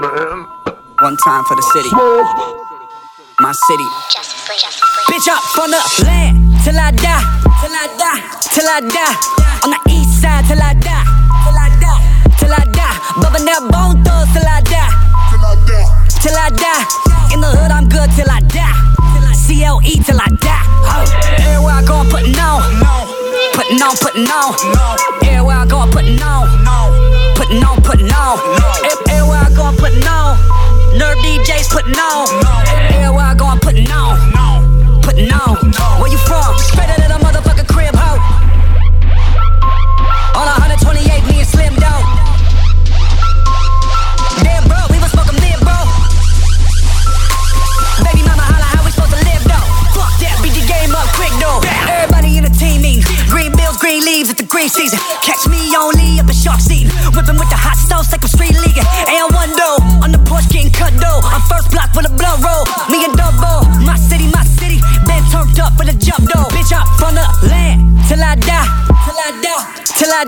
One time for the city. My city. Bitch up on the land till I die, till I die, till I die. On the east side till I die, till I die, till I die. Bubbing that bone thugs till I die, till I die, till I die. In the hood I'm good till I die, CLE till I die. Everywhere I go I'm putting on, putting on, putting on. Everywhere I go I'm putting on, putting on, putting on. Putting on. Everywhere I go I'm putting on, putting on.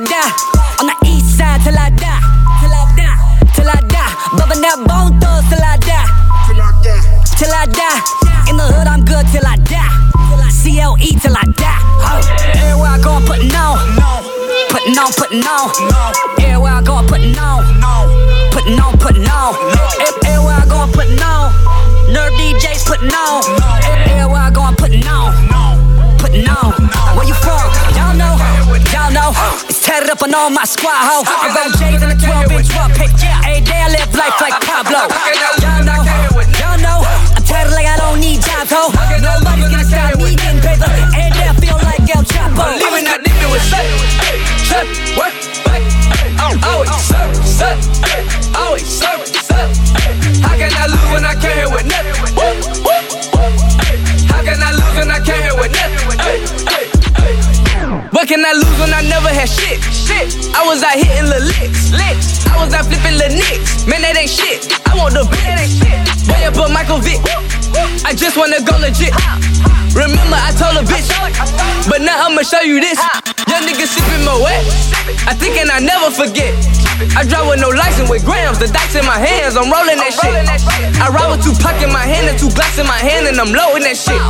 Die. On the east side till I die, till I die, till I die. Bubbing that bone thugs till I die, till I die, till I die. In the hood I'm good till I die. CLE till I die. Everywhere I go I'm putting on, putting on, putting on. Everywhere I go I'm putting on, putting on, putting on. Everywhere I go I'm putting on. Nerd DJs putting on. Everywhere I go I'm putting on, putting on. Where you from? Up on all my squad ho. I roll J's in a 12 inch drop pick. Every day I live life like Pablo. Y'all know, y'all know. I'm tatted like I don't need jobs ho. Nobody's gonna stop me getting paper. Every day I feel like El Chapo. Leaving that nigga with set, set, work, back. Always serve, set, always serve, Out the nicks. Man, that ain't shit. I want the bitch. Way up on Michael Vick. I just wanna go legit. Remember, I told a bitch, but now I'ma show you this. Young nigga sipping my wet. I think and I never forget. I drive with no license with grams, the dice in my hands, I'm rolling that shit. I ride with two pack in my hand and two glass in my hand, and I'm loading that shit.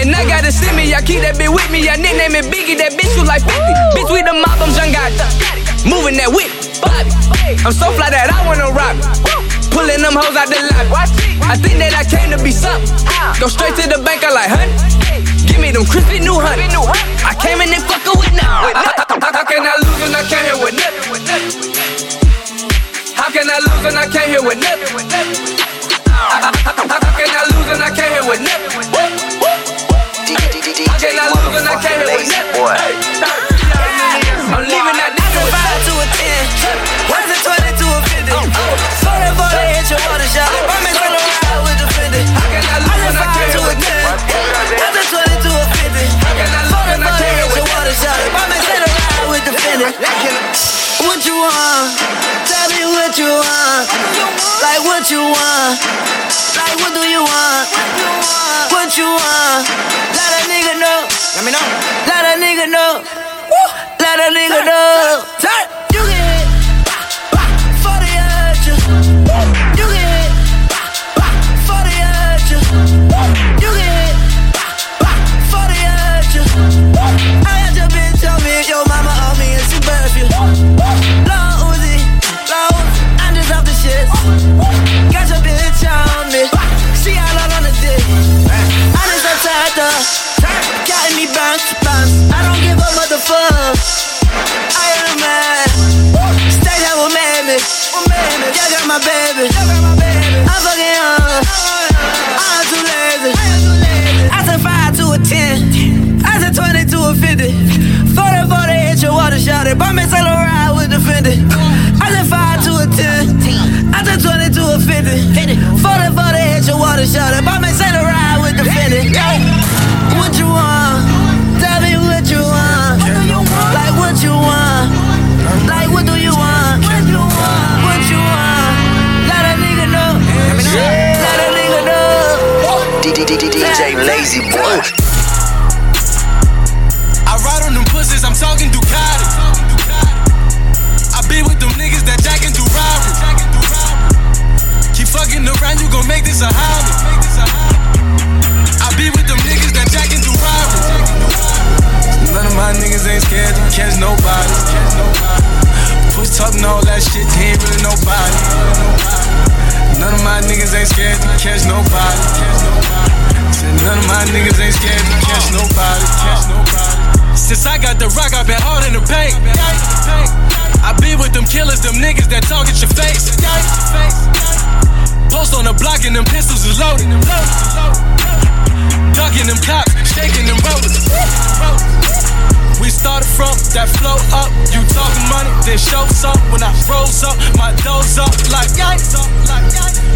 And I gotta send me, I keep that bitch with me. I nickname it Biggie, that bitch was like 50. Bitch, we the mob, I'm John. Moving that whip, Bobby. I'm so fly that I wanna rob. Pulling them hoes out the lobby. I think that I came to be something. Go straight to the bank, I like, honey. Give me them crispy new honey. I came in and fuckin' with nothing. How can I lose when I came here with nothing? How can I lose when I came here with nothing? How can I lose when I came here with nothing? How can I lose when I came here with nothing? With a ten, what's a twenty to a fifty? Oh, sorry for the hit your water shot. I'm in the ride with the fifty. How can I lose when I Five came to here a with ten, nothing? what's a twenty a fifty? can I lose Sorry when I for the came here hit your water shot. I'm in the ride with the fifty. What you want? Tell me what you want. Like what you want? Like what do you want? What you want? Let a nigga know. Let me know. Let a nigga know. Let a nigga know. You get hit me. Got my baby. I'm fucking her. I'm too lazy. I said five to a ten. I said twenty to a fifty. Forty forty hit your water shot it. Bump me a ride with the Fendi. I said five to a ten. I said twenty to a fifty. Forty forty hit your water shot it. Bump me a ride with the Fendi. This a hobby. I be with them niggas that jack and do robbery. None of my niggas ain't scared to catch nobody. Push talking all that shit, he ain't really nobody. None of my niggas ain't scared to catch nobody. Said none of my niggas ain't scared to catch nobody. Since I got the rock, I've been hard in the paint. I be with them killers, them niggas that talk at your face. Post on the block and them pistols is loaded. Ducking them cops, shaking them rollers. We started from that flow up. You money, then shows up. When I rose up, my doors up like yikes.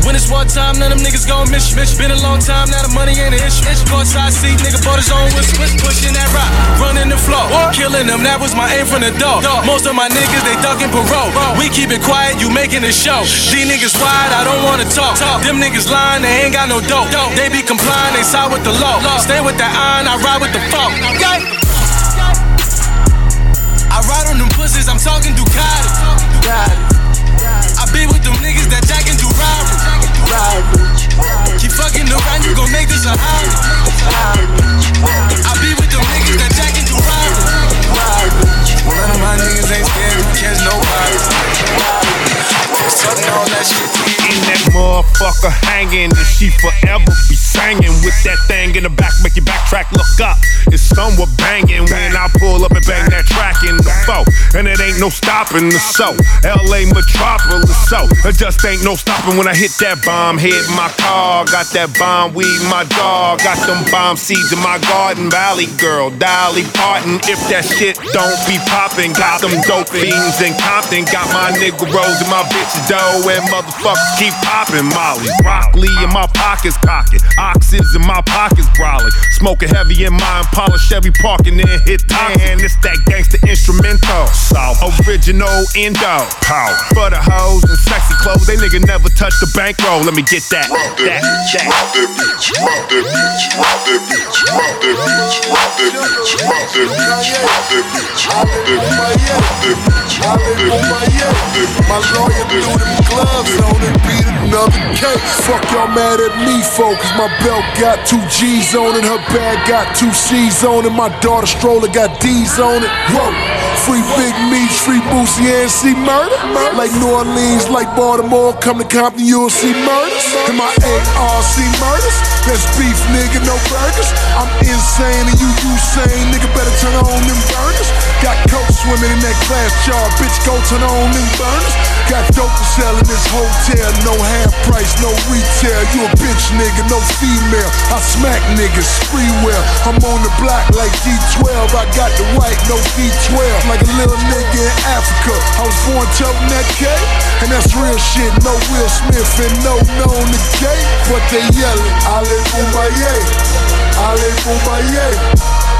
When it's war time, none of them niggas gon' miss you. Been a long time, now the money ain't an issue. Courtside seat, nigga bought his own whisk, whisk, pushing that rock, running the floor, killing them. That was my aim from the door. Most of my niggas they ducking parole. We keep it quiet, you making a show. These niggas wide, I don't wanna talk. Them niggas lying, they ain't got no dope. They be complying, they side with the law. Stay with that iron, I ride with the fault. On them pussies, I'm talking Ducati. I be with them niggas that jack and do robbery. Keep fucking around, you gon' make this a hobby. I be with them niggas that motherfucker hanging, and she forever be singing with that thing in the back, make you backtrack, look up. It's somewhere banging when I pull up and bang that track in the foe. And it ain't no stopping the show. LA metropolis, so it just ain't no stopping when I hit that bomb. Hit my car, got that bomb weed, my dog. Got them bomb seeds in my garden. Valley girl, Dolly Parton. If that shit don't be popping, got them dope fiends in Compton. Got my nigga Rose and my bitch dough, and motherfuckers keep popping Molly. Broccoli in my pockets, cocking. Oxys in my pockets, brawling. Smoking heavy in my Impala Chevy parking, then hit tan. It's that gangster instrumental. South original endo. Power. For the hoes and sexy clothes, they nigga never touch the bankroll. Let me get that. Rock That. that bitch, that. rock that bitch, rock that bitch, rock that bitch, rock that bitch, rock that bitch, rock that bitch, rock that bitch, rock that bitch, rock that bitch, rock that bitch, My lawyer threw them gloves on and beat another Fuck y'all mad at me for, cause my belt got two G's on it, her bag got two C's on it, my daughter stroller got D's on it. Whoa, free Big Meech, free Boosie and C-Murder. Like New Orleans, like Baltimore, come to Compton, you'll see murders. And my ARC murders, that's beef, nigga, no burgers. I'm insane and you Usain, nigga, better turn on them burners. Got coke swimming in that glass jar, bitch, go turn on them burners. Got dope to sell in this hotel, no half price, no retail. You a bitch nigga, no female. I smack niggas, free will. I'm on the block like D12. I got the white, no D12. Like a little nigga in Africa. I was born toting that K, and that's real shit. No Will Smith and no known the gay, but they yelling. Ali Bomaye, Ali Bomaye.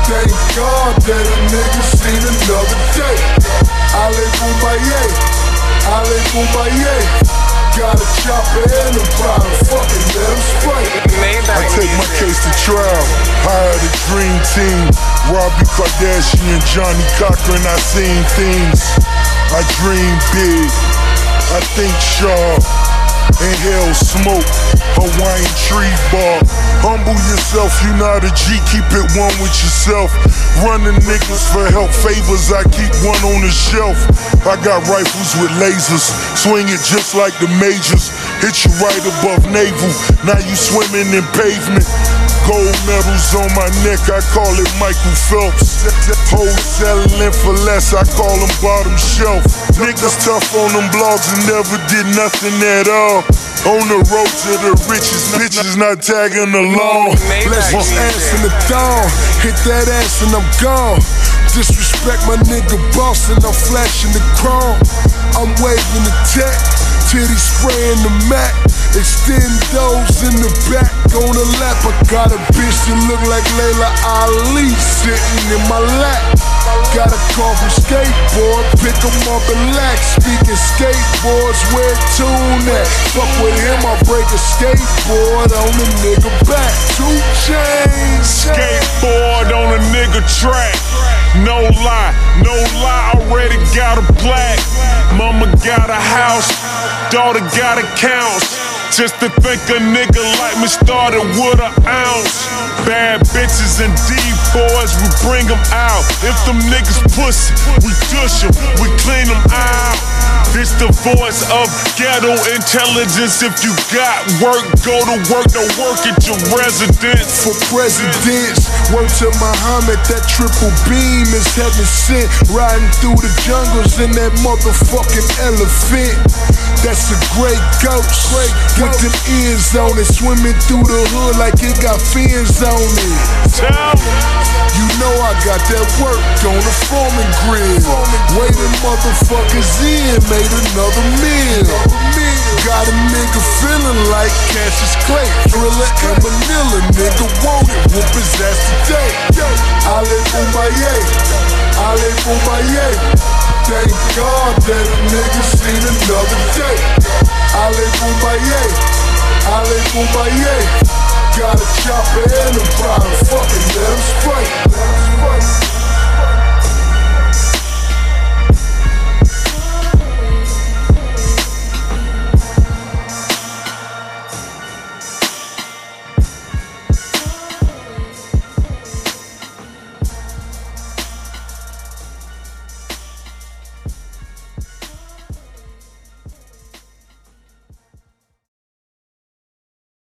Thank God that a nigga seen another day. Ali Bomaye, Ali Bomaye. Got a chopper and a bottle, fucking let him spray. I take my case to trial, hire the dream team. Robbie Kardashian, Johnnie Cochran, I seen things. I dream big, I think sharp. Inhale smoke, Hawaiian tree bark. Humble yourself, you not a G, keep it one with yourself. Running niggas for help, favors, I keep one on the shelf. I got rifles with lasers, swing it just like the majors. Hit you right above navel, now you swimming in pavement. Gold medals on my neck, I call it Michael Phelps. Hoes selling for less, I call them bottom shelf. Niggas tough on them blogs and never did nothing at all. On the road to the riches, bitches not tagging along. Let's just ass in the dawn, hit that ass and I'm gone. Disrespect my nigga boss and I'm flashing the chrome. I'm waving the tech, titty spraying the Mac. Extend those in the back on the lap. I got a bitch that look like Laila Ali sitting in my lap. Got a call from skateboard, pick 'em up and lax. Speaking skateboards, where tune at? Fuck with him, I break a skateboard on the nigga back. Two chains. Skateboard on a nigga track. No lie, no lie, already got a black. Mama got a house, daughter got accounts. Just to think a nigga like me started with an ounce. Bad bitches and D-boys, we bring them out. If them niggas pussy, we dush them, we clean them out. This the voice of ghetto intelligence. If you got work, go to work, don't work at your residence. For presidents, word to Muhammad, that triple beam is heaven sent. Riding through the jungles in that motherfucking elephant. That's a great ghost. Great With them ears on it, swimming through the hood like it got fins on it. Tell. You know I got that work on the foreman grid. Waiting motherfuckers in, made another meal. Got a nigga feeling like Cassius Clay. Thrilla in Manila, nigga want it. Whoop his ass today. Ali Bomaye, Ali Bomaye. Thank God that a nigga seen another day. Ali Bomaye, Ali Bomaye. Got a chopper and a bottle, fucking let him spray.